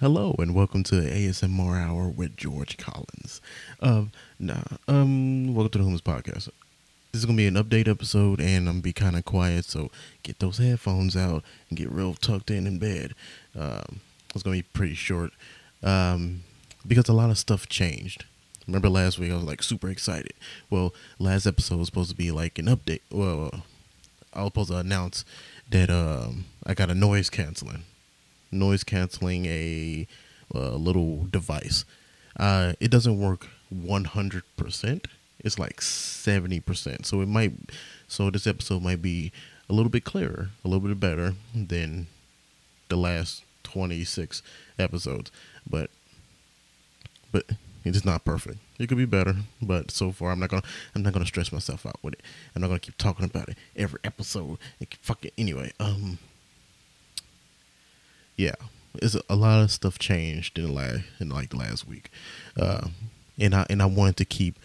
Hello and welcome to the ASMR Hour with George Collins. Uh, nah, um, welcome to the Humans Podcast. This is gonna be an update episode, and I'm gonna be kind of quiet, so get those headphones out and get real tucked in in bed. Um, it's gonna be pretty short, um, because a lot of stuff changed. Remember last week I was like super excited. Well, last episode was supposed to be like an update. Well, I was supposed to announce that um, I got a noise canceling noise canceling a, a little device. Uh, it doesn't work 100%. It's like 70%. So it might so this episode might be a little bit clearer, a little bit better than the last 26 episodes. But but it's not perfect. It could be better, but so far I'm not gonna I'm not gonna stress myself out with it. I'm not gonna keep talking about it every episode. Fuck it anyway. Um, yeah, it's a, lot of stuff changed in last in like the last week, uh, and I and I wanted to keep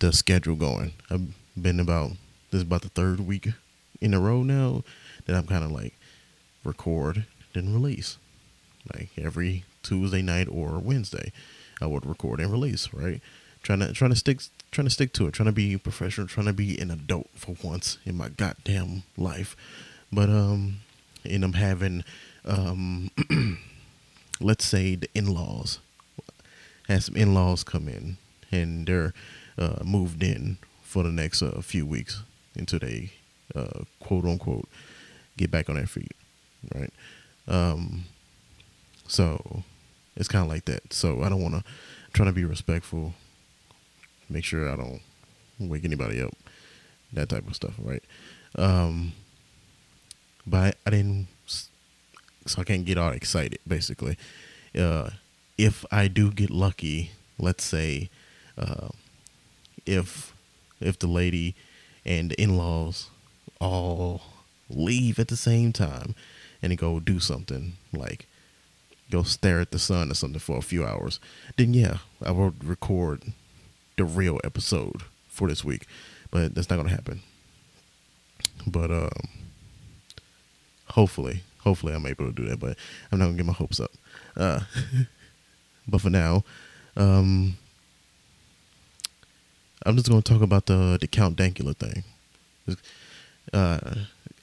the schedule going. I've been about this is about the third week in a row now that I'm kind of like record then release, like every Tuesday night or Wednesday, I would record and release. Right, trying to trying to stick trying to stick to it, trying to be professional, trying to be an adult for once in my goddamn life. But um, and I'm having um, let's say the in-laws has some in-laws come in and they're uh, moved in for the next uh, few weeks until they uh, quote unquote get back on their feet, right? Um, so it's kind of like that. So I don't want to try to be respectful, make sure I don't wake anybody up, that type of stuff, right? Um, but I, I didn't so I can't get all excited. Basically, uh, if I do get lucky, let's say, uh, if if the lady and the in laws all leave at the same time and go do something like go stare at the sun or something for a few hours, then yeah, I will record the real episode for this week. But that's not gonna happen. But um, hopefully, hopefully I'm able to do that, but I'm not gonna get my hopes up. Uh, but for now, um, I'm just gonna talk about the the Count Dankula thing. Uh,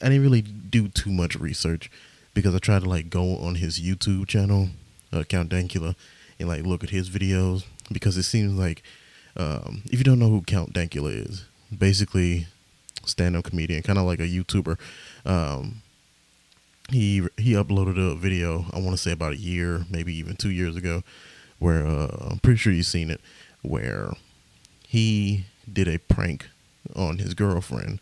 I didn't really do too much research because I tried to like go on his YouTube channel, uh, Count Dankula, and like look at his videos because it seems like um, if you don't know who Count Dankula is, basically stand-up comedian, kind of like a YouTuber. Um, he he uploaded a video I want to say about a year, maybe even two years ago, where uh, I'm pretty sure you've seen it, where he did a prank on his girlfriend,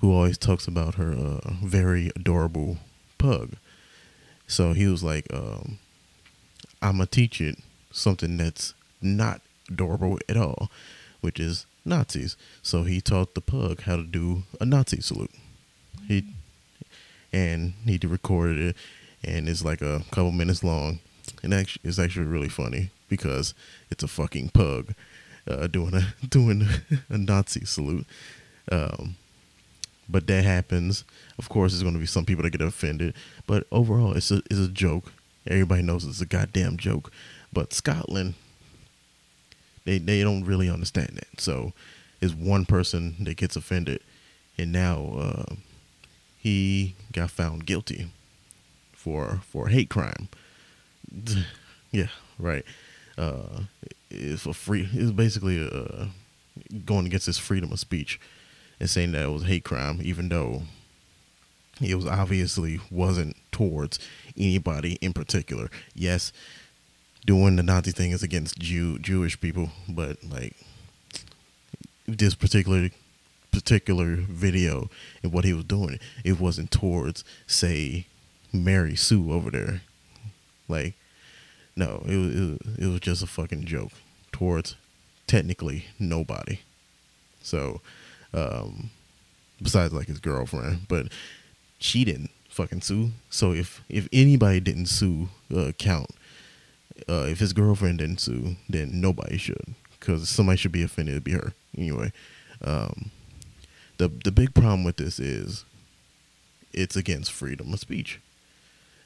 who always talks about her uh, very adorable pug. So he was like, um, "I'm gonna teach it something that's not adorable at all, which is Nazis." So he taught the pug how to do a Nazi salute. He and he recorded it, and it's like a couple minutes long, and actually, it's actually really funny because it's a fucking pug uh, doing a doing a Nazi salute. Um, but that happens. Of course, there's going to be some people that get offended, but overall, it's a it's a joke. Everybody knows it's a goddamn joke. But Scotland, they they don't really understand that. So, it's one person that gets offended, and now uh, he got found guilty for for hate crime. yeah, right. Uh, it's for free. It's basically uh, going against his freedom of speech and saying that it was hate crime, even though it was obviously wasn't towards anybody in particular. Yes, doing the Nazi thing is against Jew Jewish people, but like this particular particular video and what he was doing, it wasn't towards, say, Mary Sue over there. Like, no, it was, it was, it was just a fucking joke towards technically nobody. So, um, besides like his girlfriend, but she didn't fucking sue. So if if anybody didn't sue, uh, count. Uh, if his girlfriend didn't sue, then nobody should, because somebody should be offended. It'd be her anyway. Um, the the big problem with this is it's against freedom of speech.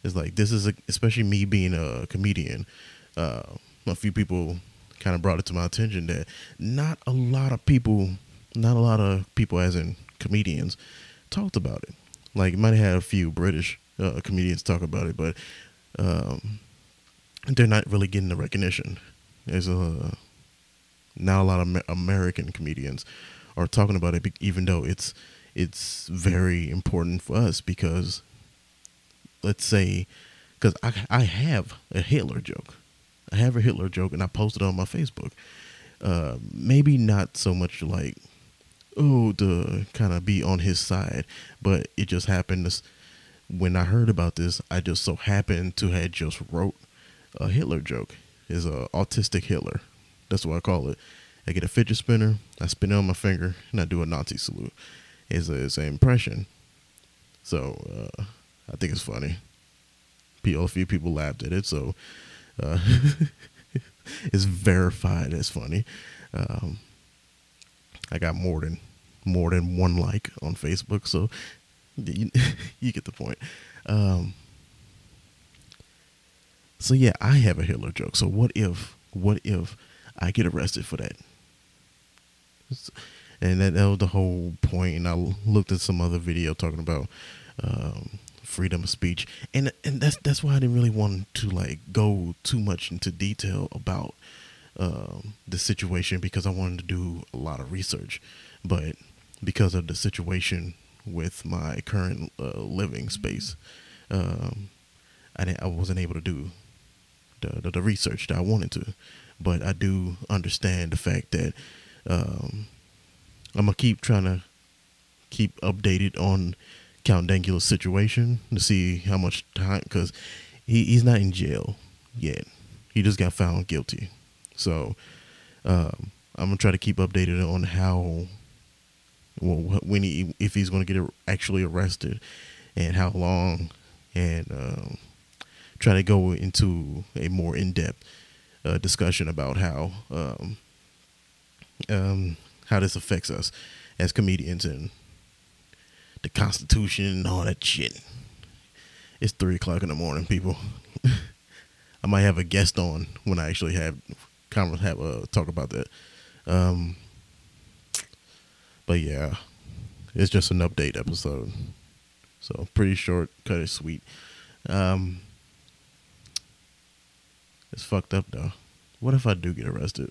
It's like this is a, especially me being a comedian. Uh, a few people kind of brought it to my attention that not a lot of people, not a lot of people, as in comedians, talked about it. Like, you might have had a few British uh, comedians talk about it, but um, they're not really getting the recognition. There's a not a lot of American comedians are talking about it, even though it's it's very important for us because let's say because I I have a Hitler joke, I have a Hitler joke, and I posted on my Facebook. Uh, maybe not so much like oh to kind of be on his side, but it just happened to, when I heard about this, I just so happened to had just wrote a Hitler joke. Is a autistic Hitler. That's what I call it. I get a fidget spinner, I spin it on my finger, and I do a Nazi salute. It's a, it's an impression. So uh, I think it's funny. A few people laughed at it, so uh, it's verified as funny. Um, I got more than more than one like on Facebook, so you, you get the point. Um, so yeah, I have a Hitler joke. So what if what if I get arrested for that? And that, that was the whole point. And I looked at some other video talking about um, freedom of speech, and and that's that's why I didn't really want to like go too much into detail about um, the situation because I wanted to do a lot of research, but because of the situation with my current uh, living space, um, I I wasn't able to do the, the, the research that I wanted to, but I do understand the fact that um, I'm gonna keep trying to keep updated on Count Dankula's situation to see how much time because he, he's not in jail yet. He just got found guilty. So um, I'm gonna try to keep updated on how well when he if he's gonna get actually arrested and how long and um, try to go into a more in depth uh, discussion about how um, um, how this affects us as comedians and the Constitution and all that shit. It's three o'clock in the morning, people. I might have a guest on when I actually have have a talk about that. Um, but yeah, it's just an update episode, so pretty short, cut it sweet. Um, it's fucked up though. What if I do get arrested?